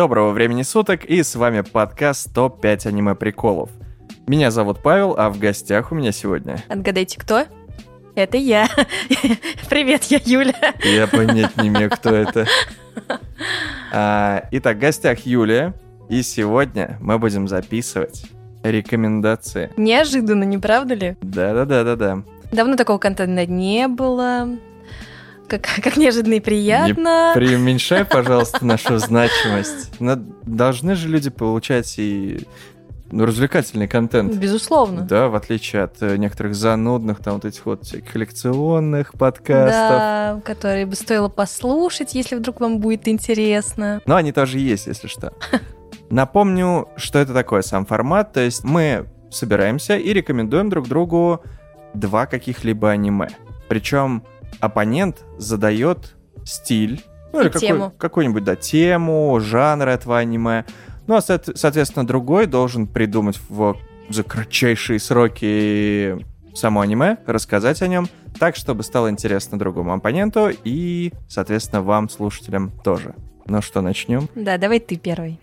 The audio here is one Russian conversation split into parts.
Доброго времени суток, и с вами подкаст ТОП-5 аниме-приколов. Меня зовут Павел, а в гостях у меня сегодня... Отгадайте, кто? Это я. Привет, я Юля. Я понять не имею, кто это. А, итак, в гостях Юлия, и сегодня мы будем записывать рекомендации. Неожиданно, не правда ли? Да-да-да-да-да. Давно такого контента не было. Как, как неожиданно и приятно. Не преуменьшай, пожалуйста, нашу значимость. Должны же люди получать и ну, развлекательный контент. Безусловно. Да, в отличие от э, некоторых занудных, там вот этих вот всяких лекционных подкастов. Да, которые бы стоило послушать, если вдруг вам будет интересно. Но они тоже есть, если что. Напомню, что это такое сам формат. То есть мы собираемся и рекомендуем друг другу два каких-либо аниме. Причем оппонент задает стиль, ну И или какой, какую-нибудь, да, тему, жанр этого аниме. Ну, а, соот- соответственно, другой должен придумать в за кратчайшие сроки само аниме, рассказать о нем, так, чтобы стало интересно другому оппоненту и, соответственно, вам, слушателям, тоже. Ну что, начнем? Да, давай ты первый.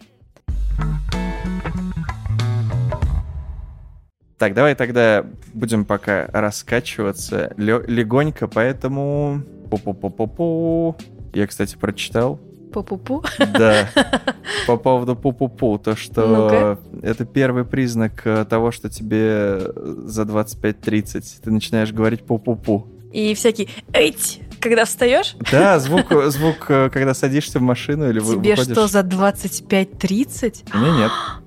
Так, давай тогда будем пока раскачиваться легонько, поэтому... Пу-пу-пу-пу-пу. Я, кстати, прочитал. Пу-пу-пу. Да. По поводу пу-пу-пу, то, что Ну-ка. это первый признак э, того, что тебе за 25-30 ты начинаешь говорить пу-пу-пу. И всякий «Эть!» Когда встаешь, Да, звук, звук, э, когда садишься в машину или тебе выходишь. что, за 25-30? Мне нет.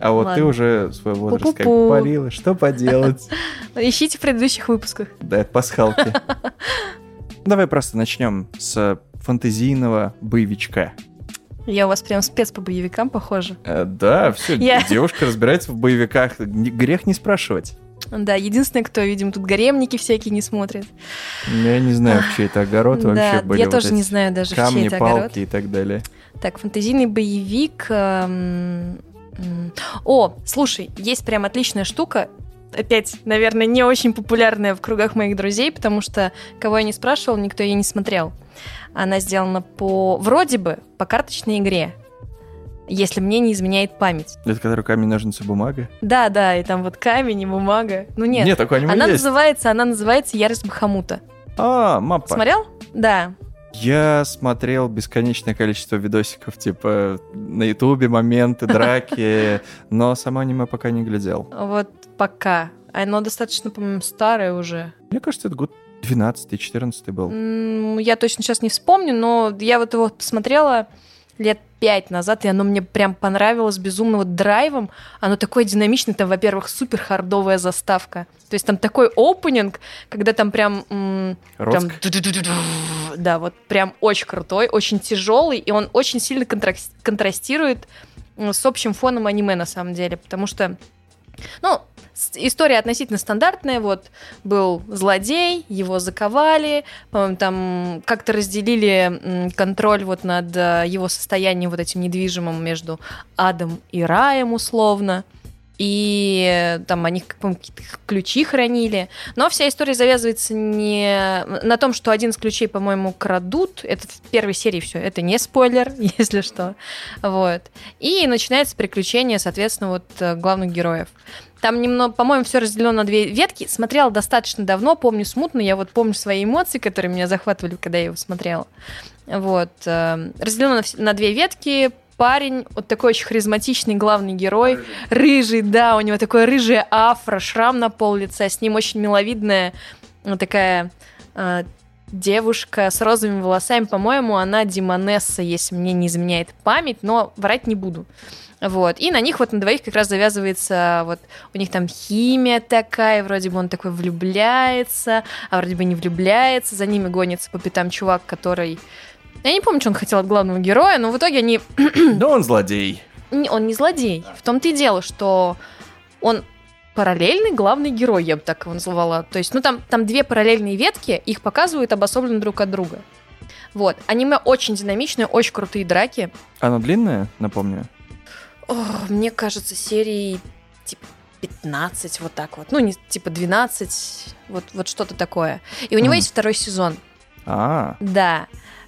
А вот ты Ладно. уже свой возраст как Пу-пу-пу. парила. Что поделать? Ищите в предыдущих выпусках. Да, это пасхалки. Давай просто начнем с фантазийного боевичка. Я у вас прям спец по боевикам, похоже. Э, Да, все, Я- девушка разбирается в боевиках. Грех не спрашивать. Да, единственное, кто, видимо, тут гаремники всякие не смотрит. Я не знаю, в чей это огород вообще да, были я вот тоже не знаю даже, в камни, чей это огород. палки и так далее. Так, фантазийный боевик. эм. О, слушай, есть прям отличная штука. Опять, наверное, не очень популярная в кругах моих друзей, потому что кого я не спрашивал, никто ее не смотрел. Она сделана по вроде бы по карточной игре, если мне не изменяет память. Это который камень, ножницы, бумага? Да, да, и там вот камень и бумага. Ну нет, Нет, такое аниме она есть. называется, она называется Ярость Бахамута. А, мапа. Смотрел? Да. Я смотрел бесконечное количество видосиков, типа на ютубе, моменты, драки, но само аниме пока не глядел. Вот пока. Оно достаточно, по-моему, старое уже. Мне кажется, это год 12-14 был. Я точно сейчас не вспомню, но я вот его посмотрела лет пять назад, и оно мне прям понравилось безумно вот драйвом. Оно такое динамичное, там, во-первых, супер хардовая заставка. То есть там такой опенинг, когда там прям... м, прям. Да, вот прям очень крутой, очень тяжелый, и он очень сильно контрастирует с общим фоном аниме, на самом деле, потому что ну, история относительно стандартная. Вот был злодей, его заковали, там как-то разделили контроль вот над э, его состоянием вот этим недвижимым между адом и раем условно. И э, там они какие-то ключи хранили. Но вся история завязывается не на том, что один из ключей, по-моему, крадут. Это в первой серии все. Это не спойлер, если что. Вот. И начинается приключение, соответственно, вот э, главных героев. Там немного, по-моему, все разделено на две ветки. Смотрела достаточно давно, помню смутно. Я вот помню свои эмоции, которые меня захватывали, когда я его смотрела. Вот. э, Разделено на, на две ветки. Парень, вот такой очень харизматичный главный герой. Рыжий, да, у него такое рыжее афро, шрам на пол лица. С ним очень миловидная вот такая э, девушка с розовыми волосами. По-моему, она Димонесса, если мне не изменяет память, но врать не буду. Вот. И на них вот на двоих как раз завязывается вот у них там химия такая, вроде бы он такой влюбляется, а вроде бы не влюбляется, за ними гонится по пятам чувак, который... Я не помню, что он хотел от главного героя, но в итоге они... Да он злодей. Он не злодей. В том-то и дело, что он параллельный главный герой, я бы так его называла. То есть, ну там, там две параллельные ветки, их показывают обособленно друг от друга. Вот. Аниме очень динамичное, очень крутые драки. Оно длинное, напомню? О, мне кажется, серии типа 15, вот так вот. Ну, не типа 12, вот, вот что-то такое. И у него Мгм. есть второй сезон. А, Да.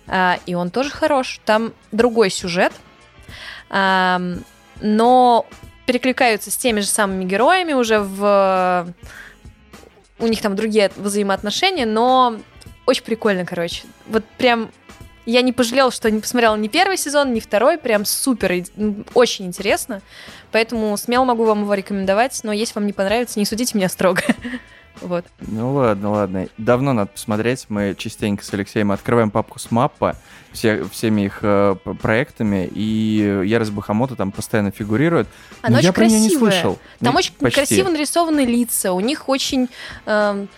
А, и он тоже хорош. Там другой сюжет. Ам, но перекликаются с теми же самыми героями уже в... У них там другие взаимоотношения, но очень прикольно, короче. Вот прям я не пожалела, что не посмотрела ни первый сезон, ни второй. Прям супер, м, очень интересно. Поэтому смело могу вам его рекомендовать. Но если вам не понравится, не судите меня строго. Вот. Ну ладно, ладно. Давно надо посмотреть. Мы частенько с Алексеем открываем папку с маппа все, всеми их э, проектами, и Ярость Бахамота там постоянно фигурирует. Она Но я очень про нее не красивая. слышал. Там Ну, очень почти. красиво нарисованы лица, у них очень эм,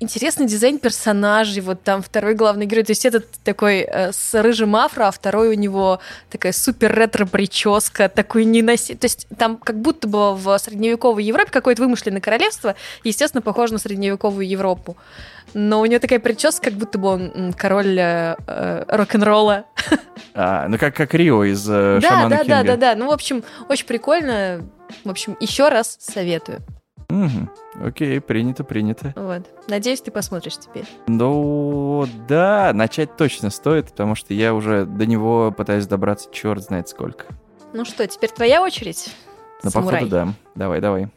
интересный дизайн персонажей. Вот там второй главный герой, то есть этот такой э, с рыжим афро, а второй у него такая супер ретро прическа, такой не носи... То есть там как будто бы в средневековой Европе какое-то вымышленное королевство, естественно, похоже на средневековую Европу. Но у него такая прическа, как будто бы он король э, э, рок-н-ролла. А, ну как, как Рио из э, Да, Шамана да, да, Кинга. да, да. Ну, в общем, очень прикольно. В общем, еще раз советую. Мгм. Окей, принято, принято. Вот. Надеюсь, ты посмотришь теперь. Ну, да, начать точно стоит, потому что я уже до него пытаюсь добраться черт знает сколько. Ну что, теперь твоя очередь? Ну, самурай? походу, да. Давай, давай.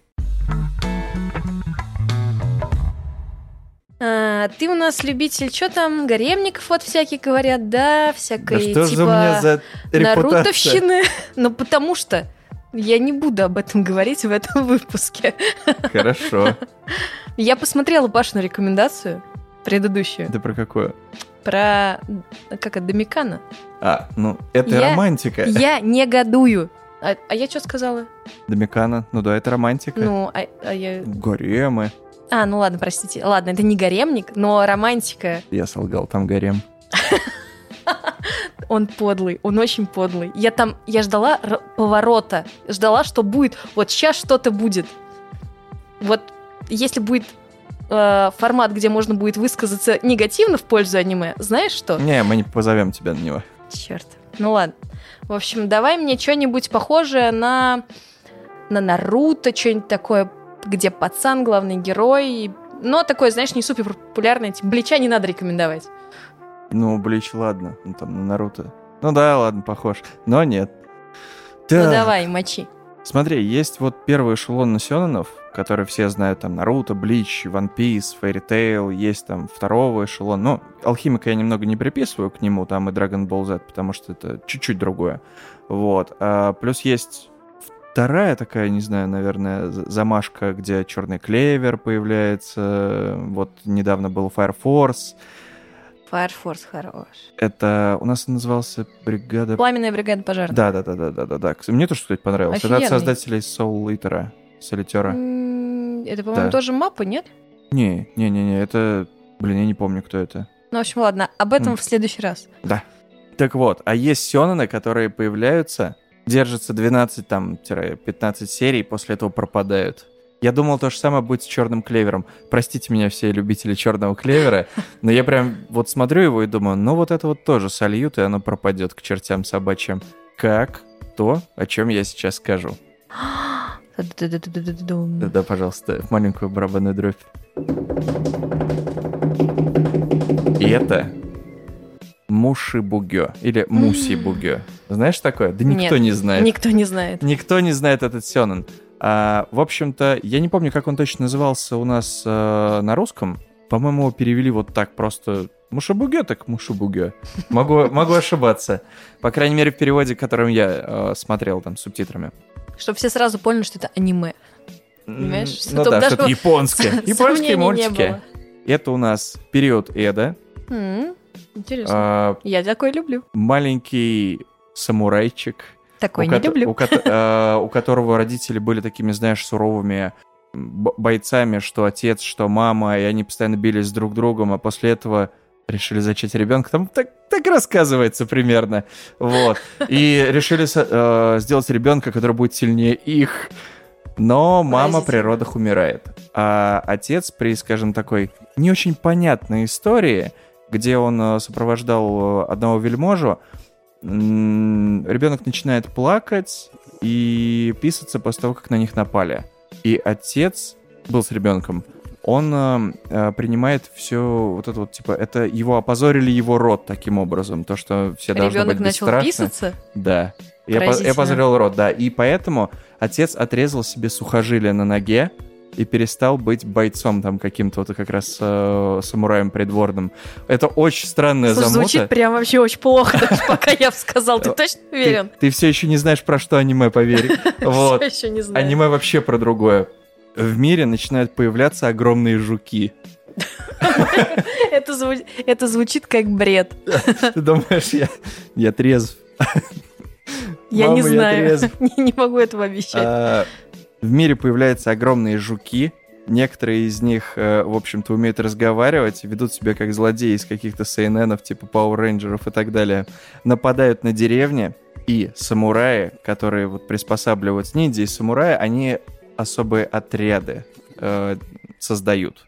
А, ты у нас любитель, что там, гаремников вот всякие говорят, да, Да всякой, что типа, же у меня за репутация? нарутовщины. Ну, потому что я не буду об этом говорить в этом выпуске. Хорошо. Я посмотрела Пашину рекомендацию, предыдущую, Это про какое? про, как это, Домикана. А, ну, это Я- романтика. Я негодую. А, а я что сказала? Домикана, ну да, это романтика. Ну, а, а я... Гаремы. А, ну ладно, простите. Ладно, это не гаремник, но романтика. Я солгал, там гарем. Он подлый, он очень подлый. Я там, я ждала поворота, ждала, что будет. Вот сейчас что-то будет. Вот если будет э, формат, где можно будет высказаться негативно в пользу аниме, знаешь что? Не, мы не позовем тебя на него. Черт. Ну ладно. В общем, давай мне что-нибудь похожее на на Наруто, что-нибудь такое, где пацан главный герой. Но такое, знаешь, не супер популярное. Типа, Блича не надо рекомендовать. Ну, Блич, ладно. Ну, там, на Наруто. Ну да, ладно, похож. Но нет. Ну Так, давай, мочи. Смотри, есть вот первый эшелон насенанов, который все знают, там, Наруто, Блич, One Piece, Fairy Tail, есть там второго эшелона. Ну, Алхимика я немного не приписываю к нему, там и Dragon Ball Z, потому что это чуть-чуть другое. Вот. А, плюс есть вторая такая, не знаю, наверное, за- замашка, где черный клевер появляется. Вот недавно был Fire Force. Fire Force хорош. Это у нас назывался бригада. Пламенная бригада пожарных. Да, да, да, да, да, да, да. Мне тоже, кстати, понравился. Это от Офигенный. создателей Soul Eater, Солитера. Это, по-моему, Да. тоже мапа, нет? Не, не, не, не, это, блин, я не помню, кто это. Ну, в общем, ладно, об этом М. в следующий раз. Так вот, а есть сёнэны, которые появляются, держатся 12 там, тире 15 серий, после этого пропадают. Я думал, то же самое будет с черным клевером. Простите меня, все любители черного клевера, но я прям вот смотрю его и думаю, ну вот это вот тоже сольют, и оно пропадет к чертям собачьим. Как? То, о чем я сейчас скажу. Да-да, пожалуйста, маленькую барабанную дробь. И это Муши Бугё или Муси Бугё. Знаешь такое? Да никто Нет, не знает. Никто не знает. Никто не знает этот сёнэн. А, в общем-то, я не помню, как он точно назывался у нас э, на русском. По-моему, его перевели вот так просто. Мушабуге, так мушабуге. Могу, могу ошибаться. По крайней мере, в переводе, которым я э, смотрел там с субтитрами. Чтобы все сразу поняли, что это аниме. Понимаешь? Ну да, даже что-то японское. Японские мультики. Это у нас период Эда. Интересно. А, Я такой люблю. маленький самурайчик. Такой не люблю. У, э, у которого родители были такими, знаешь, суровыми бойцами, что отец, что мама, и они постоянно бились с друг другом, а после этого решили зачать ребенка. Там так, так рассказывается примерно. Вот. И решили э, сделать ребенка, который будет сильнее их. Но мама при родах умирает. А отец при, скажем, такой не очень понятной истории, где он э, сопровождал э, одного вельможу, ребенок начинает плакать и писаться после того, как на них напали. И отец был с ребенком. он э, э, принимает все вот это вот, типа, это его опозорили его род таким образом, то, что все должны Ребенок быть начал бесстрашны. писаться. Да. Я, я позрел рот, да. И поэтому отец отрезал себе сухожилие на ноге и перестал быть бойцом там каким-то вот как раз э, самураем придворным. Это очень странная Слушай, замута. звучит прям вообще очень плохо, пока я сказал. Ты точно уверен? Ты, все еще не знаешь, про что аниме, поверь. Вот. Еще не знаю. Аниме вообще про другое. В мире начинают появляться огромные жуки. Это, зву- это звучит как бред. Ты думаешь, я, я трезв? Я Мама, не знаю. не могу этого обещать. А, В мире появляются огромные жуки. Некоторые из них, э, в общем-то, умеют разговаривать, ведут себя как злодеи из каких-то сейненов, типа Power Рейнджеров и так далее. Нападают на деревни, и самураи, которые вот приспосабливают ниндзя и самураи, они особые отряды э, создают,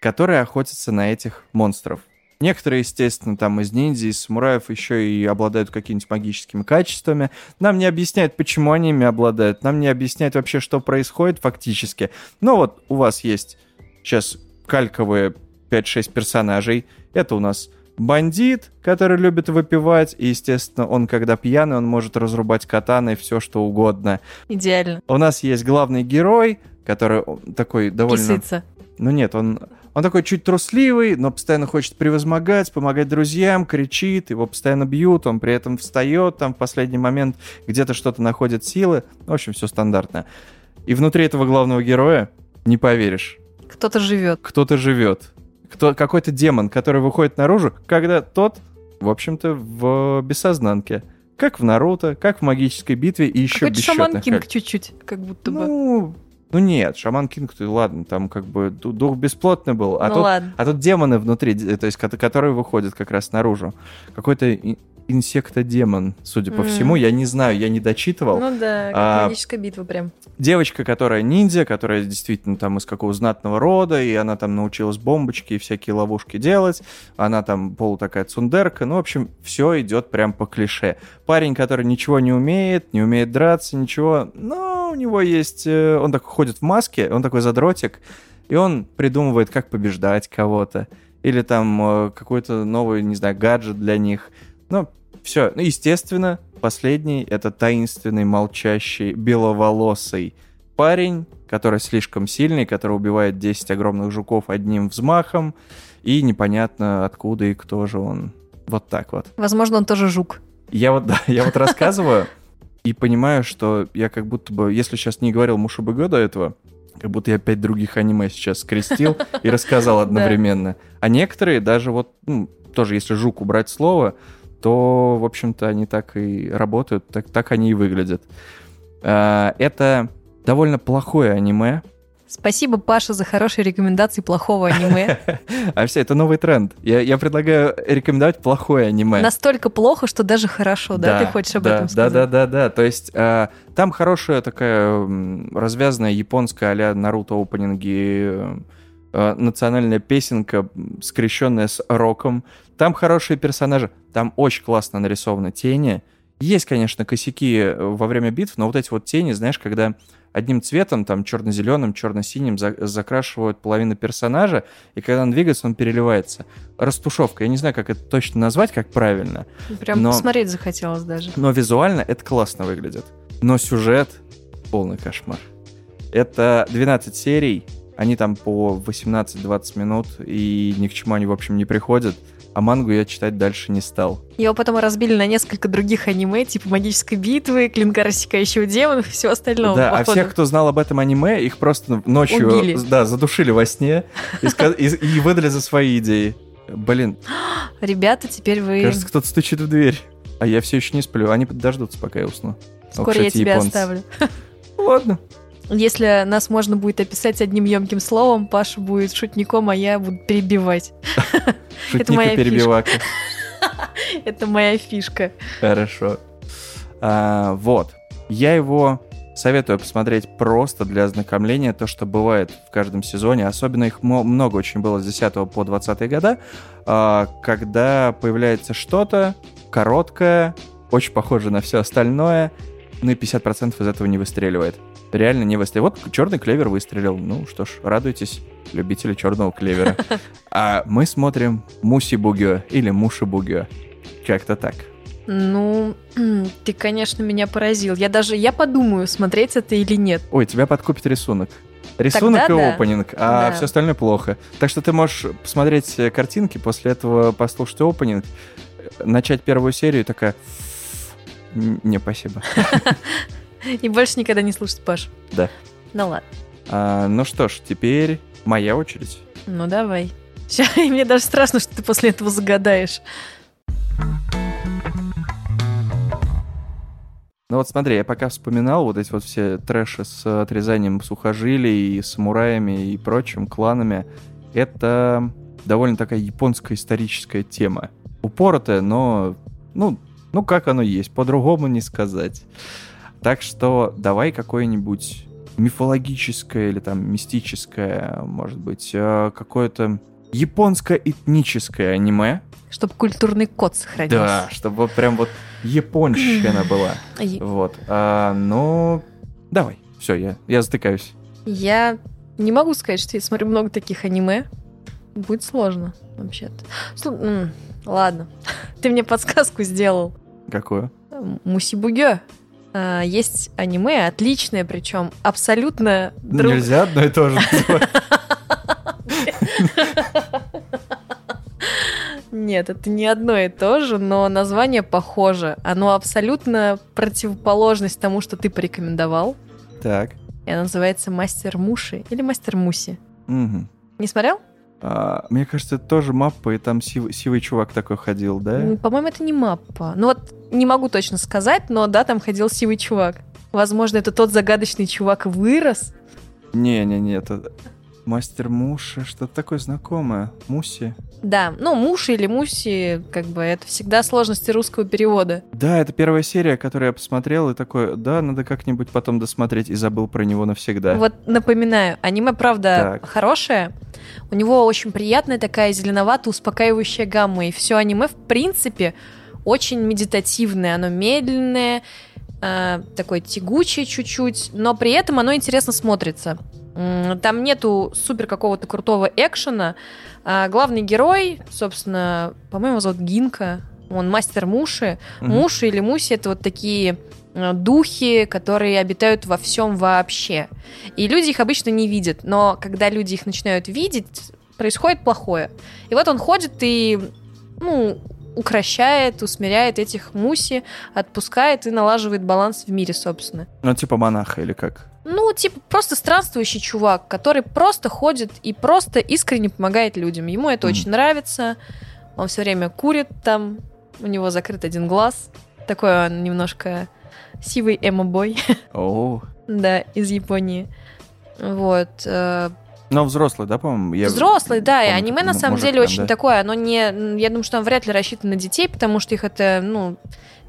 которые охотятся на этих монстров. Некоторые, естественно, там из ниндзя, из самураев еще и обладают какими-нибудь магическими качествами. Нам не объясняют, почему они ими обладают. Нам не объясняют вообще, что происходит фактически. Но вот у вас есть сейчас кальковые 5-6 персонажей. Это у нас бандит, который любит выпивать. И, естественно, он, когда пьяный, он может разрубать катаной все, что угодно. Идеально. У нас есть главный герой, который такой довольно... Писыца. Ну нет, он, он такой чуть трусливый, но постоянно хочет превозмогать, помогать друзьям, кричит, его постоянно бьют, он при этом встает, там в последний момент где-то что-то находит силы. В общем, все стандартно. И внутри этого главного героя, не поверишь, Кто-то живет. кто-то живет. Кто, какой-то демон, который выходит наружу, когда тот, в общем-то, в бессознанке. Как в Наруто, как в магической битве и еще Какой-то шаман бесчетных Кинг как- чуть-чуть, как будто бы. ну, ну нет, Шаман Кинг, ты ладно, там как бы ду- дух бесплотный был, а, ну тут, ладно. а тут демоны внутри, д- то есть ко- которые выходят как раз наружу. Какой-то инсектодемон, судя по М. всему, я не знаю, я не дочитывал. Ну да, как А, магическая битва прям. Девочка, которая ниндзя, которая действительно там из какого знатного рода, и она там научилась бомбочки и всякие ловушки делать, она там полу такая цундерка, ну, в общем, все идет прям по клише. Парень, который ничего не умеет, не умеет драться, ничего, но у него есть... э, Он такой ходит в маске, он такой задротик, и он придумывает, как побеждать кого-то. Или там э, какой-то новый, не знаю, гаджет для них. Ну, все. Ну, естественно, последний — это таинственный, молчащий, беловолосый парень, который слишком сильный, который убивает 10 огромных жуков одним взмахом, и непонятно откуда и кто же он. Вот так вот. Возможно, он тоже жук. Я вот, да, я вот рассказываю и понимаю, что я как будто бы, если сейчас не говорил Мушубыго до этого, как будто я пять других аниме сейчас скрестил и рассказал одновременно. А некоторые даже вот, ну, тоже если жук убрать слово, то, в общем-то, они так и работают, так, так они и выглядят. А, Это довольно плохое аниме, Спасибо, Паша, за хорошие рекомендации плохого аниме. а все, это новый тренд. Я, я предлагаю рекомендовать плохое аниме. Настолько плохо, что даже хорошо, да? Ты хочешь об да, этом да, сказать? Да, да, да. То есть э, там хорошая такая развязанная японская а-ля Наруто опенинги, э, национальная песенка, скрещенная с роком. Там хорошие персонажи. Там очень классно нарисованы тени. Есть, конечно, косяки э, во время битв, но вот эти вот тени, знаешь, когда одним цветом, там, черно-зеленым, черно-синим за- закрашивают половину персонажа, и когда он двигается, он переливается. Растушевка. Я не знаю, как это точно назвать, как правильно. Прям Но- посмотреть захотелось даже. Но визуально это классно выглядит. Но сюжет полный кошмар. Это 12 серий, они там по 18-20 минут, и ни к чему они, в общем, не приходят. А мангу я читать дальше не стал. Его потом разбили на несколько других аниме, типа магической битвы, клинка рассекающего демонов и всего остального. да, а походу. всех, кто знал об этом аниме, их просто ночью Убили. да, задушили во сне и, выдали за свои идеи. Блин, Ребята, теперь вы... кажется, кто-то стучит в дверь. А я все еще не сплю. Они дождутся, пока я усну. Скоро я тебя японцы. оставлю. Ладно. Если нас можно будет описать одним емким словом, Паша будет шутником, а я буду перебивать. Шутник моя перебивака. Это моя фишка. Хорошо. А, вот. Я его советую посмотреть просто для ознакомления, то, что бывает в каждом сезоне. Особенно их много очень было с 10 по 20 года, а, когда появляется что-то короткое, очень похоже на все остальное, ну и 50% из этого не выстреливает. Реально не выстрелил. Вот черный клевер выстрелил. Ну что ж, радуйтесь, любители черного клевера. А мы смотрим Муси Бугё или Муши Бугё. Как-то так. Ну, ты, конечно, меня поразил. Я даже, я подумаю, смотреть это или нет. Ой, тебя подкупит рисунок. Рисунок Тогда и да. опенинг, а Да. все остальное плохо. Так что ты можешь посмотреть э, картинки, после этого послушать опенинг, начать первую серию и такая... «М, Не, спасибо. И больше никогда не слушать Паш. Да. Ну ладно. А, ну что ж, теперь моя очередь. Ну давай. Ща, и мне даже страшно, что ты после этого загадаешь. Ну вот смотри, я пока вспоминал вот эти вот все трэши с отрезанием сухожилий, и самураями и прочим кланами. Это довольно такая японская историческая тема. Упоротая, но, ну, ну как оно есть, по-другому не сказать. Так что давай какое-нибудь мифологическое или там мистическое, может быть, э, какое-то японско-этническое аниме. Чтобы культурный код сохранился. Да, чтобы прям вот японщина была. Вот. А, ну, давай. Все, я, я затыкаюсь. Я не могу сказать, что я смотрю много таких аниме. Будет сложно, вообще-то. Слу- Ладно. Ты мне подсказку сделал. Какую? Мусибугё. А, Есть аниме, отличное причем, абсолютно друг... Нельзя одно и то же. Нет, это не одно и то же, но название похоже. Оно абсолютно противоположность тому, что ты порекомендовал. Так. И оно называется «Мастер Муши» или «Мастер Муси». Мгм. Не смотрел? А, мне кажется, это тоже маппа, и там сивый, сивый чувак такой ходил, да? По-моему, это не маппа. Ну вот не могу точно сказать, но да, там ходил сивый чувак. Возможно, это тот загадочный чувак вырос. Не-не-не, это мастер Муши, что-то такое знакомое. Муси. Да, ну Муши или Муси, как бы это всегда сложности русского перевода. Да, это первая серия, которую я посмотрел, и такой, да, надо как-нибудь потом досмотреть, и забыл про него навсегда. Вот напоминаю, аниме, правда, Так. хорошее. У него очень приятная такая зеленовато-успокаивающая гамма. И все аниме, в принципе, очень медитативное. Оно медленное, э, такое тягучее чуть-чуть, но при этом оно интересно смотрится. Там нету супер какого-то крутого экшена. А главный герой, собственно, по-моему, зовут Гинка. Он мастер Муши. Мгм. Муши или Муси это вот такие э, духи, которые обитают во всем вообще. И люди их обычно не видят, но когда люди их начинают видеть, происходит плохое. И вот он ходит и, ну, укращает, усмиряет этих муси, отпускает и налаживает баланс в мире, собственно. Ну, типа монаха или как? Ну, типа, просто странствующий чувак, который просто ходит и просто искренне помогает людям. Ему это Мгм. очень нравится. Он все время курит там, у него закрыт один глаз. Такой он немножко сивый эмо-бой, О, да, из Японии. Вот. э, но взрослый, да, по-моему? Я Взрослый, да, и помню, аниме на самом деле прям, очень да. такое, оно не, я думаю, что оно вряд ли рассчитано на детей, потому что их это, ну,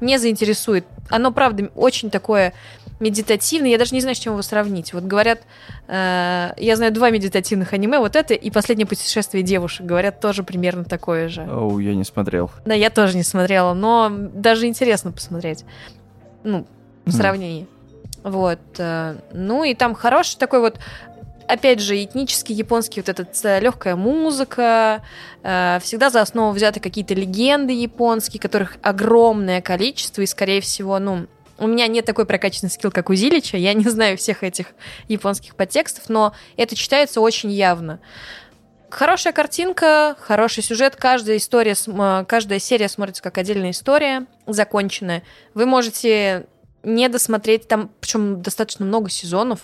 не заинтересует. Оно, правда, очень такое медитативное, я даже не знаю, с чем его сравнить. Вот говорят, э, я знаю два медитативных аниме, вот это и «Последнее путешествие девушек», говорят тоже примерно такое же. Оу, я не смотрел. Да, я тоже не смотрела, но даже интересно посмотреть. Ну, в сравнении. Вот. э, Ну и там хороший такой вот опять же, этнический японский вот этот легкая музыка, э, всегда за основу взяты какие-то легенды японские, которых огромное количество, и, скорее всего, ну, у меня нет такой прокачанный скилл, как у Зилича, я не знаю всех этих японских подтекстов, но это читается очень явно. Хорошая картинка, хороший сюжет, каждая история, см- каждая серия смотрится как отдельная история, законченная. Вы можете не досмотреть, там, причем достаточно много сезонов,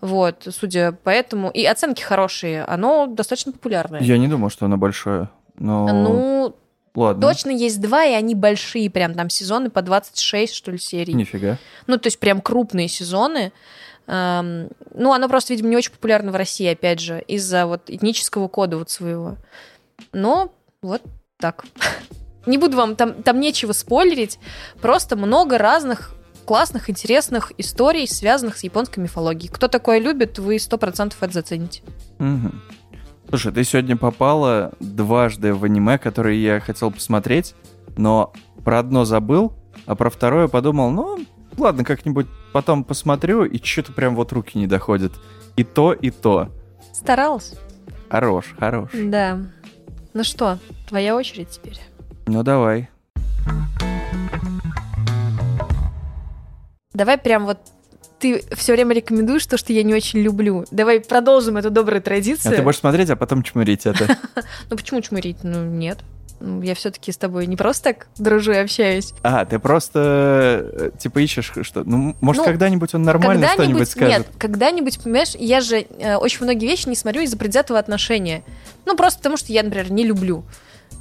вот, судя по этому. И оценки хорошие, оно достаточно популярное. Я не думал, что оно большое. Но Ну, ладно. точно есть два, и они большие, прям там сезоны по 26, что ли, серий. Нифига. Ну, то есть прям крупные сезоны. Эм, ну, оно просто, видимо, не очень популярно в России, опять же, из-за вот этнического кода вот своего. Но вот так. Не буду вам, там, там нечего спойлерить, просто много разных классных, интересных историй, связанных с японской мифологией. Кто такое любит, вы сто процентов это зацените. Мгм. Слушай, ты сегодня попала дважды в аниме, которые я хотел посмотреть, но про одно забыл, а про второе подумал, ну, ладно, как-нибудь потом посмотрю, и что-то прям вот руки не доходят. И то, и то. Старалась? Хорош, хорош. Да. Ну что, твоя очередь теперь. Ну давай. Давай прям вот ты все время рекомендуешь то, что я не очень люблю. Давай продолжим эту добрую традицию. А ты будешь смотреть, а потом чмырить это. Ну почему чмырить? Ну нет. Ну, Я все-таки с тобой не просто так дружу и общаюсь. А, ты просто, э, типа, ищешь что? Ну, может, Ну, когда-нибудь он нормально что-нибудь Когда-нибудь, скажет? нет, когда-нибудь, понимаешь, я же э, очень многие вещи не смотрю из-за предвзятого отношения. Ну, просто потому что я, например, не люблю.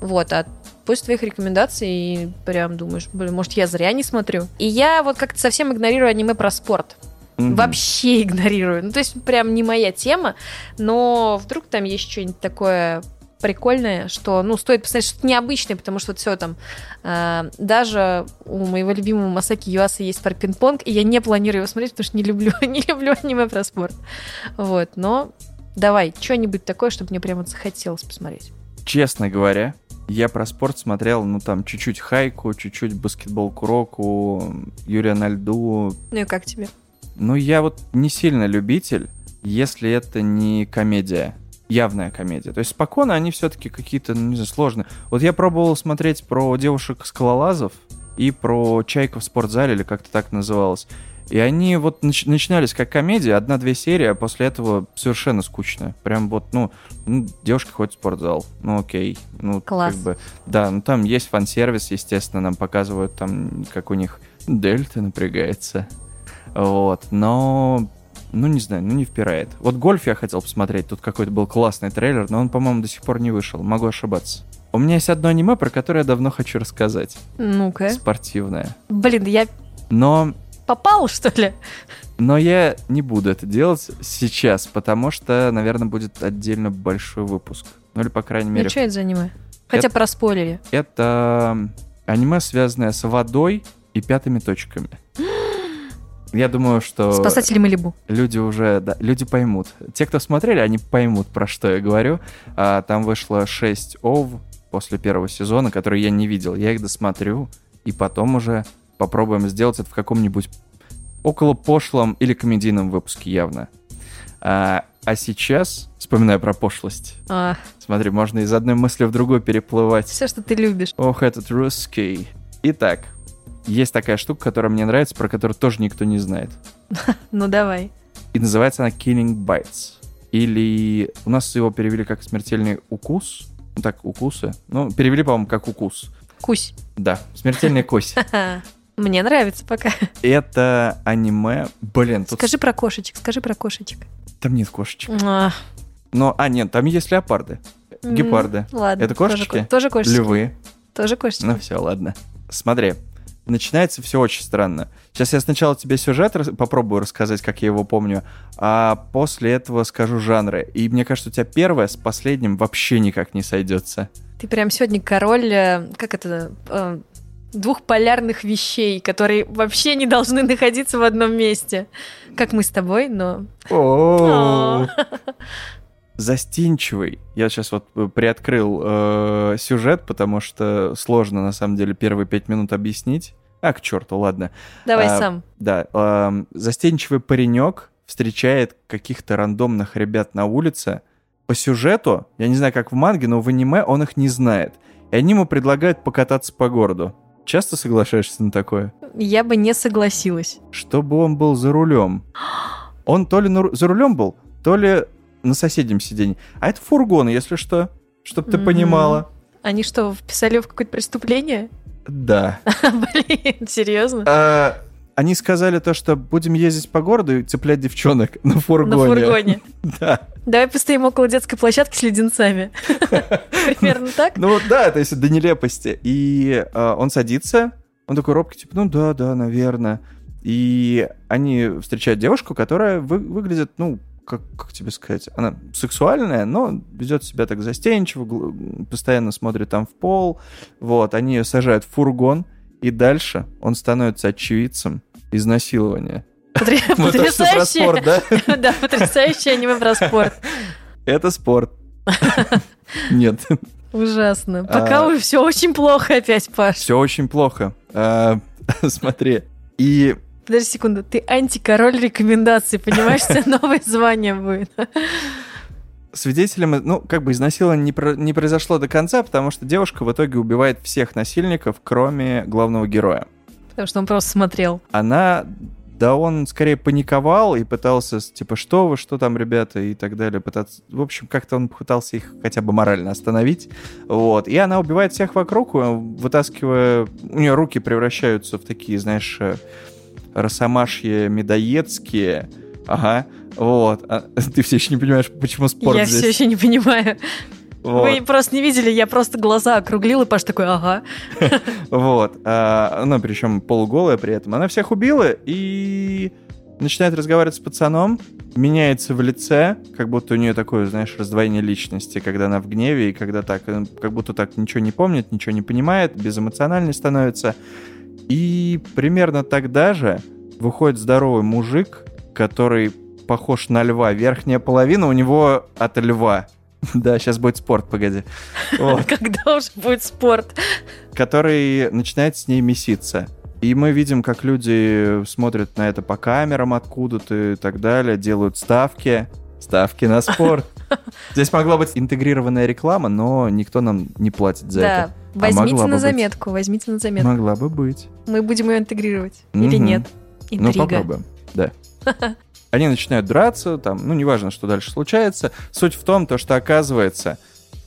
Вот, а после твоих рекомендаций прям думаешь, блин, может, я зря не смотрю. И я вот как-то совсем игнорирую аниме про спорт. Мгм. Вообще игнорирую. Ну, то есть, прям не моя тема, но вдруг там есть что-нибудь такое прикольное, что, ну, стоит посмотреть что-то необычное, потому что вот все там, э, даже у моего любимого Масаки Юаса есть про пинг-понг, и я не планирую его смотреть, потому что не люблю, не люблю аниме про спорт. Вот, но давай, что-нибудь такое, чтобы мне прямо захотелось посмотреть. Честно говоря, я про спорт смотрел, ну, там, чуть-чуть хайку, чуть-чуть баскетбол куроку, Юрия на льду. Ну и как тебе? Ну, я вот не сильно любитель, если это не комедия. Явная комедия. То есть спокойно они все-таки какие-то, ну, не знаю, сложные. Вот я пробовал смотреть про девушек-скалолазов и про чайку в спортзале, или как-то так называлось. И они вот нач- начинались как комедия, одна-две серии, а после этого совершенно скучно. Прям вот, ну, ну, девушка ходит в спортзал. Ну, окей. Ну, Класс. как бы, да, ну там есть фан-сервис, естественно, нам показывают там, как у них дельта напрягается. Вот, но, ну, не знаю, ну, не впирает. Вот гольф я хотел посмотреть, тут какой-то был классный трейлер, но он, по-моему, до сих пор не вышел, могу ошибаться. У меня есть одно аниме, про которое я давно хочу рассказать. Ну-ка. Спортивное. Блин, я Но попал, что ли? Но я не буду это делать сейчас, потому что, наверное, будет отдельно большой выпуск. Ну или, по крайней мере, Ну, что это за аниме? Хотя про спойлери. это аниме, связанное с водой и пятыми точками. Я думаю, что Спасатели Малибу. люди уже, да, люди поймут. Те, кто смотрели, они поймут, про что я говорю. А, там вышло 6 ОВ после первого сезона, которые я не видел. Я их досмотрю, и потом уже попробуем сделать это в каком-нибудь около пошлом или комедийном выпуске явно. А, а сейчас, вспоминая про пошлость, А, смотри, можно из одной мысли в другую переплывать. все, что ты любишь. Ох, этот русский. Итак, есть такая штука, которая мне нравится, про которую тоже никто не знает. Ну, давай. И называется она Killing Bites. Или у нас его перевели как смертельный укус. Ну так, укусы. Ну, перевели, по-моему, как укус. Кусь. Да, смертельный кость. Мне нравится пока. Это аниме... Блин, тут Скажи про кошечек, скажи про кошечек. там нет кошечек. А, Но, а, нет, там есть леопарды, гепарды, Ладно. Это тоже кошечки? ко- Тоже кошечки. львы. Тоже кошечки. Ну все, ладно. Смотри, начинается все очень странно. Сейчас я сначала тебе сюжет рас- попробую рассказать, как я его помню, а после этого скажу жанры. И мне кажется, у тебя первое с последним вообще никак не сойдется. Ты прям сегодня король, э, как это, э, двух полярных вещей, которые вообще не должны находиться в одном месте. Как мы с тобой, но... Застенчивый. Я сейчас вот э, приоткрыл э, сюжет, потому что сложно на самом деле первые пять минут объяснить. А, к черту, ладно. Давай А, сам. Да, эм, застенчивый паренек встречает каких-то рандомных ребят на улице. По сюжету, я не знаю, как в манге, но в аниме он их не знает. И они ему предлагают покататься по городу. Часто соглашаешься на такое? Я бы не согласилась. Чтобы он был за рулем. Он то ли на за рулем был, то ли на соседнем сиденье. А это фургон, если что. Чтоб ты понимала. Они что, вписали в какое-то преступление? Да. Блин, серьезно? А, Они сказали то, что будем ездить по городу и цеплять девчонок на На фургоне. фургоне. Да. Давай постоим около детской площадки с леденцами. Примерно так? Ну да, то есть до нелепости. И а, он садится, он такой робкий, типа, ну да, да, наверное. И они встречают девушку, которая вы- выглядит, ну, как, как тебе сказать, она сексуальная, но ведет себя так застенчиво, постоянно смотрит там в пол. Вот, они ее сажают в фургон, и дальше он становится очевидцем изнасилования. Потр- Мы только что про Потрясающее. спорт, да? Да, потрясающее аниме про спорт. Это спорт. Нет, Ужасно. А. Пока все очень плохо опять, Паш. Все очень плохо. А, Смотри. И Подожди секунду, ты антикороль рекомендаций, понимаешь, тебя новое звание будет. Свидетелем, ну, как бы изнасилование не, про- не произошло до конца, потому что девушка в итоге убивает всех насильников, кроме главного героя. Потому что он просто смотрел. Она да он скорее паниковал и пытался, типа, что вы, что там, ребята, и так далее. Пытаться... В общем, как-то он пытался их хотя бы морально остановить. Вот. И она убивает всех вокруг, э, вытаскивая... У нее руки превращаются в такие, знаешь, э, росомашье медоедские. Ага. Вот. А, ты все еще не понимаешь, почему спорт Я здесь. все еще не понимаю. Вот. Вы просто не видели, я просто глаза округлил, и Паш такой, ага. Вот. А, ну, причем полуголая при этом. Она всех убила и начинает разговаривать с пацаном, меняется в лице, как будто у нее такое, знаешь, раздвоение личности, когда она в гневе, и когда так, э, как будто так ничего не помнит, ничего не понимает, безэмоциональный становится. И примерно тогда же выходит здоровый мужик, который похож на льва. Верхняя половина у него от льва. Да, сейчас будет спорт, погоди. Вот Когда уже будет спорт? который начинает с ней меситься. И мы видим, как люди смотрят на это по камерам откуда-то и так далее, делают ставки. Ставки на спорт. Здесь могла быть интегрированная реклама, но никто нам не платит за Да, это. А возьмите на быть. заметку, возьмите на заметку. Могла бы быть. Мы будем ее интегрировать. Или нет? Ну, Интрига. попробуем. Да. Они начинают драться, там, ну, неважно, что дальше случается. Суть в том, то, что оказывается,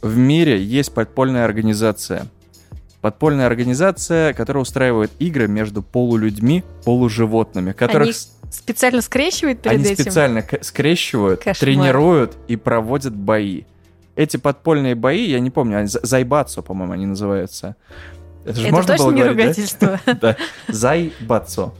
в мире есть подпольная организация. Подпольная организация, которая устраивает игры между полулюдьми, полуживотными, которых Они специально скрещивают перед они этим? специально к- скрещивают, Кошмар. тренируют и проводят бои. Эти подпольные бои, я не помню, они за- зайбацо, по-моему, они называются. Это же Это можно точно было не говорить, да? ругательство? Да, Зайбацо,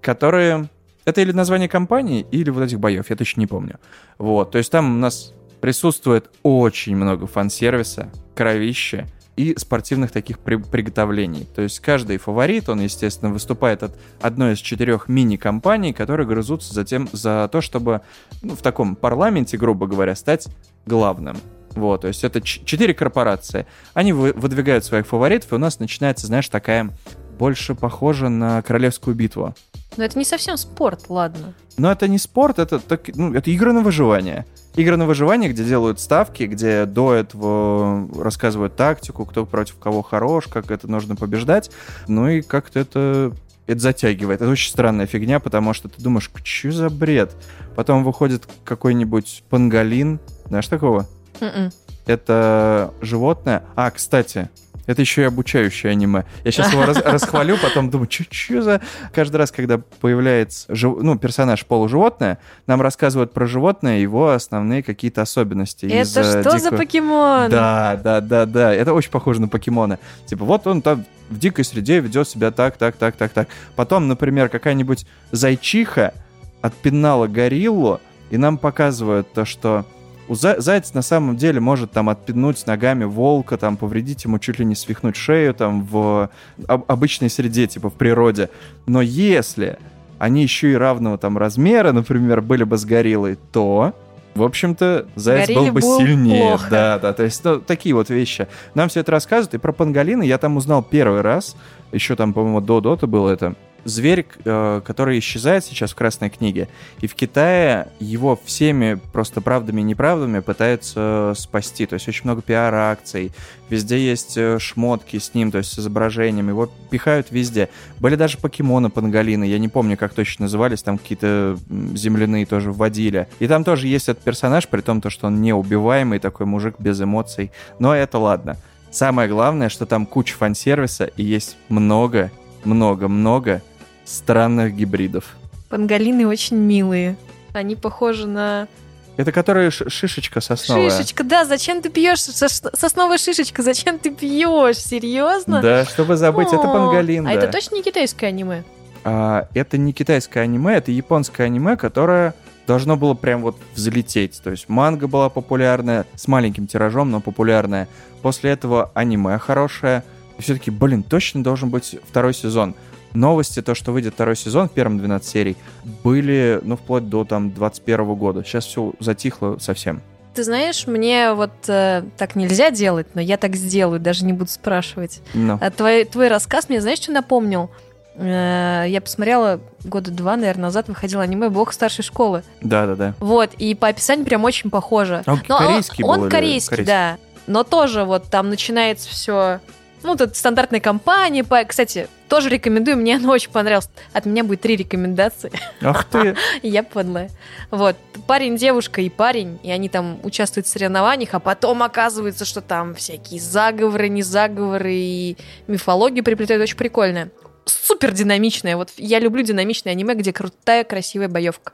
которые... Это или название компании, или вот этих боев, я точно не помню. Вот, то есть там у нас присутствует очень много фан-сервиса, кровища и спортивных таких при- приготовлений. То есть каждый фаворит, он, естественно, выступает от одной из четырех мини-компаний, которые грызутся затем за то, чтобы ну, в таком парламенте, грубо говоря, стать главным. Вот, то есть это четыре корпорации. Они вы- выдвигают своих фаворитов, и у нас начинается, знаешь, такая больше похожа на королевскую битву. Но это не совсем спорт, ладно. Но это не спорт, это, так, ну, это игры на выживание. Игры на выживание, где делают ставки, где до этого рассказывают тактику, кто против кого хорош, как это нужно побеждать. Ну и как-то это, это затягивает. Это очень странная фигня, потому что ты думаешь, что за бред? Потом выходит какой-нибудь панголин. Знаешь такого? Мгм. Это животное. А, кстати, это еще и обучающее аниме. Я сейчас его расхвалю, потом думаю, что за... Каждый раз, когда появляется ну, персонаж полуживотное, нам рассказывают про животное, его основные какие-то особенности. Это что за покемон? Да, да, да, да. Это очень похоже на покемона. Типа, вот он там в дикой среде ведет себя так, так, так, так, так. Потом, например, какая-нибудь зайчиха отпинала гориллу, и нам показывают то, что у за- заяц на самом деле может там отпинуть ногами волка, там повредить ему чуть ли не свихнуть шею там в об- обычной среде, типа в природе. Но если они еще и равного там размера, например, были бы с гориллой, то, в общем-то, заяц Горилле был бы было сильнее. плохо. Да, да, то есть ну, такие вот вещи. Нам все это рассказывают, и про панголина я там узнал первый раз, еще там, по-моему, до Дота было это. Зверь, э, который исчезает сейчас в Красной книге, и в Китае его всеми просто правдами и неправдами пытаются спасти. То есть очень много пиар-акций, везде есть э, шмотки с ним, то есть с изображением, его пихают везде. Были даже покемоны панголины, я не помню, как точно назывались, там какие-то земляные тоже вводили. И там тоже есть этот персонаж, при том, то, что он неубиваемый, такой мужик без эмоций. Но это ладно. Самое главное, что там куча фан-сервиса и есть много, много, много странных гибридов. Панголины очень милые. Они похожи на... Это которые ш- шишечка сосновая. Шишечка, да, зачем ты пьешь? Сос- Сосновая шишечка, зачем ты пьешь? Серьезно? Да, чтобы забыть, это О, панголин, А да. это точно не китайское аниме? А, это не китайское аниме, это японское аниме, которое должно было прям вот взлететь. То есть манга была популярная, с маленьким тиражом, но популярная. После этого аниме хорошее. И все-таки, блин, точно должен быть второй сезон. Новости, то, что выйдет второй сезон, в первом 12 серий, были, ну, вплоть до там 21 года. Сейчас все затихло совсем. Ты знаешь, мне вот э, так нельзя делать, но я так сделаю, даже не буду спрашивать. Ну, А твой, твой рассказ мне, знаешь, что напомнил? э, я посмотрела года два, наверное, назад выходило аниме «Бог старшей школы». Да-да-да. Вот, и по описанию прям очень похоже. А Он Но корейский он, был он или корейский, да. Но тоже вот там начинается все... Ну, тут стандартная компания. По... Кстати, тоже рекомендую, мне она очень понравилась. От меня будет три рекомендации. Ах ты! Я подлая. Вот, парень, девушка и парень, и они там участвуют в соревнованиях, а потом оказывается, что там всякие заговоры, не заговоры и мифологию приплетают. Очень прикольно. Супер динамичная. Вот я люблю динамичное аниме, где крутая, красивая боевка.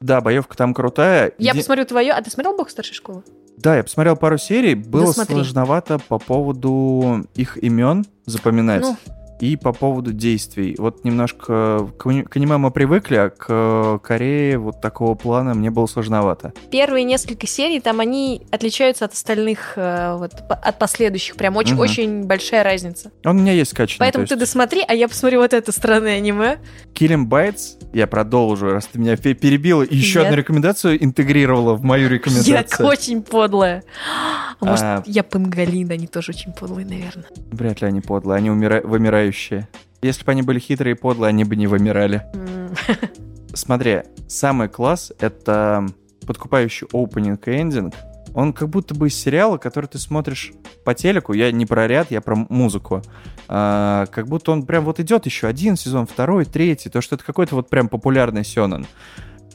Да, боевка там крутая. Я Еди- посмотрю твое. А ты смотрел Бог старшей школы? Да, я посмотрел пару серий, было Досмотри. сложновато по поводу их имен запоминать. Ну. И по поводу действий. Вот немножко к, аниме мы привыкли, а к Корее вот такого плана мне было сложновато. Первые несколько серий, там они отличаются от остальных, э, вот, от последующих. Прям очень, Мгм. очень большая разница. Он у меня есть качественный. Поэтому то ты есть досмотри, а я посмотрю вот это странное аниме. Killing Bites, я продолжу, раз ты меня пе- перебила, и еще Я- одну рекомендацию интегрировала в мою Я рекомендацию. очень подлая. А может, А. я пангалин, они тоже очень подлые, наверное. Вряд ли они подлые, они умира- вымирающие. Если бы они были хитрые и подлые, они бы не вымирали. Смотри, самый класс — это подкупающий опенинг и эндинг. Он как будто бы из сериала, который ты смотришь по телеку. Я не про ряд, я про музыку. А, как будто он прям вот идет еще один сезон, второй, третий. То, что это какой-то вот прям популярный сёнэн.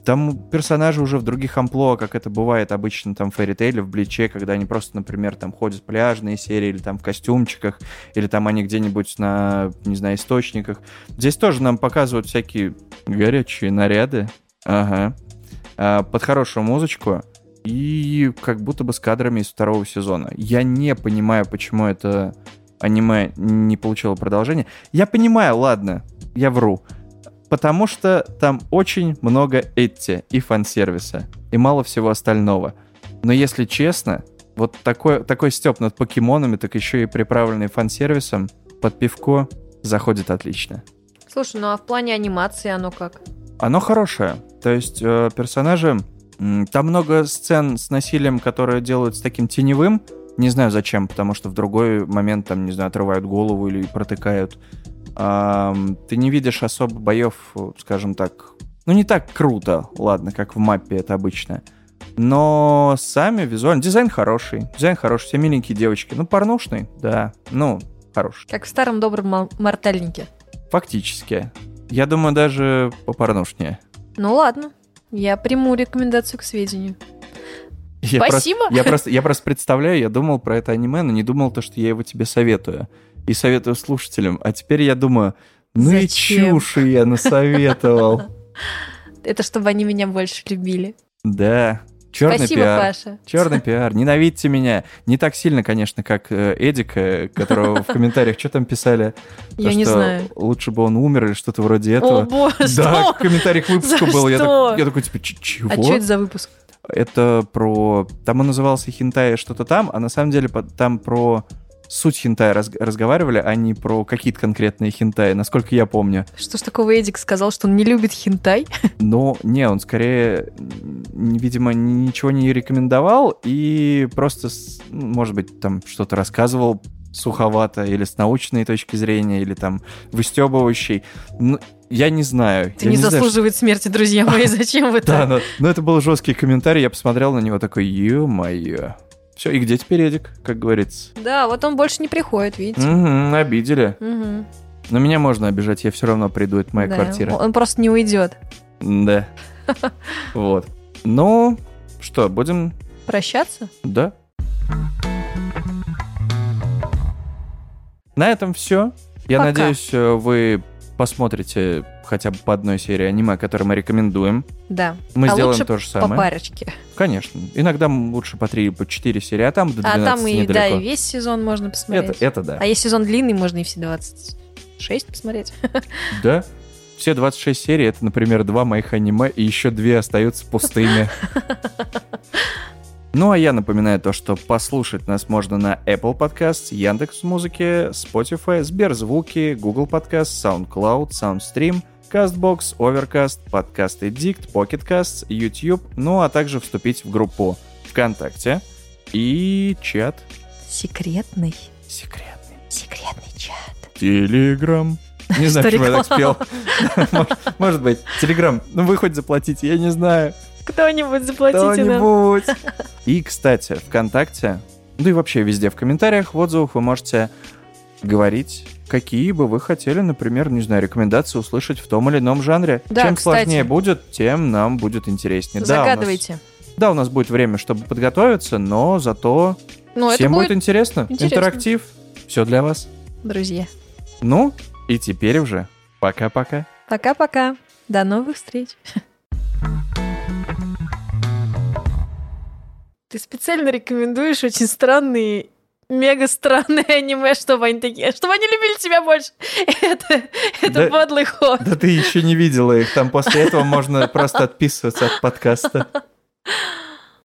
Там персонажи уже в других амплуа, как это бывает обычно там в Фэри в Бличе, когда они просто, например, там ходят пляжные серии или там в костюмчиках, или там они где-нибудь на, не знаю, источниках. Здесь тоже нам показывают всякие горячие наряды. Ага. А, под хорошую музычку. И как будто бы с кадрами из второго сезона. Я не понимаю, почему это аниме не получило продолжение. Я понимаю, ладно, я вру. Потому что там очень много эти и фан-сервиса, и мало всего остального. Но если честно, вот такой, такой степ над покемонами, так еще и приправленный фан-сервисом, под пивко заходит отлично. Слушай, ну а в плане анимации оно как? Оно хорошее. То есть э, персонажи... Там много сцен с насилием, которые делают с таким теневым. Не знаю зачем, потому что в другой момент там, не знаю, отрывают голову или протыкают. Ты не видишь особо боев, скажем так... Ну, не так круто, ладно, как в мапе это обычно. Но сами визуально... Дизайн хороший. Дизайн хороший. Все миленькие девочки. Ну, порнушный, да. Ну, хороший. Как в старом добром мортальнике. Фактически. Я думаю, даже попорнушнее. Ну ладно, я приму рекомендацию к сведению. Я Спасибо. Просто, я, просто, я просто представляю, я думал про это аниме, но не думал то, что я его тебе советую. И советую слушателям. А теперь я думаю, ну и Зачем? чушь я насоветовал. Это чтобы они меня больше любили. Да, черный Спасибо, пиар. Паша. Черный пиар. Ненавидьте меня. Не так сильно, конечно, как э, Эдика, которого в комментариях что там писали. То, Я не знаю. Лучше бы он умер или что-то вроде О этого. боже, Да, в комментариях выпуска За было. Я, так- я такой, типа, «Ч- чего? А что это за выпуск? Это про... Там он назывался хинтай что-то там, а на самом деле там про суть хинтая раз- разговаривали, а не про какие-то конкретные хинтаи, насколько я помню. Что ж такого Эдик сказал, что он не любит хентай? Но не, он скорее, видимо, ничего не рекомендовал и просто, ну, может быть, там что-то рассказывал суховато или с научной точки зрения, или там выстебывающий. Ну, я не знаю. Это Я не знаю, заслуживает смерти, друзья мои. Зачем вы Да, так? но, но это был жесткий комментарий, я посмотрел на него такой, ё-моё. Все, и где теперь Эдик, как говорится? Да, вот он больше не приходит, видите? Мгм, обидели. Мгм. Но меня можно обижать, я все равно приду, это моя Да, квартира. Он просто не уйдет. Да. Вот. Ну, что, будем... Прощаться? Да. На этом все. Я Пока. надеюсь, э, вы посмотрите хотя бы по одной серии аниме, которое мы рекомендуем. Да. Мы а сделаем лучше то же по самое. парочке. Конечно. Иногда лучше по 3, по 4 серии, а там до 12 А там и, да, недалеко. и весь сезон можно посмотреть. это, это да. А если сезон длинный, можно и все 26 посмотреть. Да. Все 26 серий, это, например, два моих аниме, и еще две остаются пустыми. Ну, а я напоминаю то, что послушать нас можно на Apple Podcasts, Яндекс.Музыке, Spotify, Сберзвуки, Google Podcasts, SoundCloud, SoundStream, CastBox, Overcast, Подкаст Addict, Pocket Casts, YouTube, ну, а также вступить в группу ВКонтакте и чат Секретный. секретный. Секретный чат. Телеграм. Не знаю, почему я так спел. Может- быть. Телеграм, ну вы хоть заплатите, я не знаю. Кто-нибудь заплатите. Кто-нибудь. И, кстати, ВКонтакте, ну и вообще везде в комментариях, в отзывах вы можете говорить, какие бы вы хотели, например, не знаю, рекомендации услышать в том или ином жанре. Да, Чем кстати. сложнее будет, тем нам будет интереснее. Да, у нас- Загадывайте. Да, у нас будет время, чтобы подготовиться, но зато Ну, всем будет, будет, интересно. интересно. Интерактив. Все для вас. друзья. Ну, и теперь уже пока-пока. Пока-пока. До новых встреч. Ты специально рекомендуешь очень странные, мега странные аниме, чтобы они такие, чтобы они любили тебя больше. Это, это Да- подлый ход. Да ты еще не видела их. Там после этого можно просто отписываться от подкаста.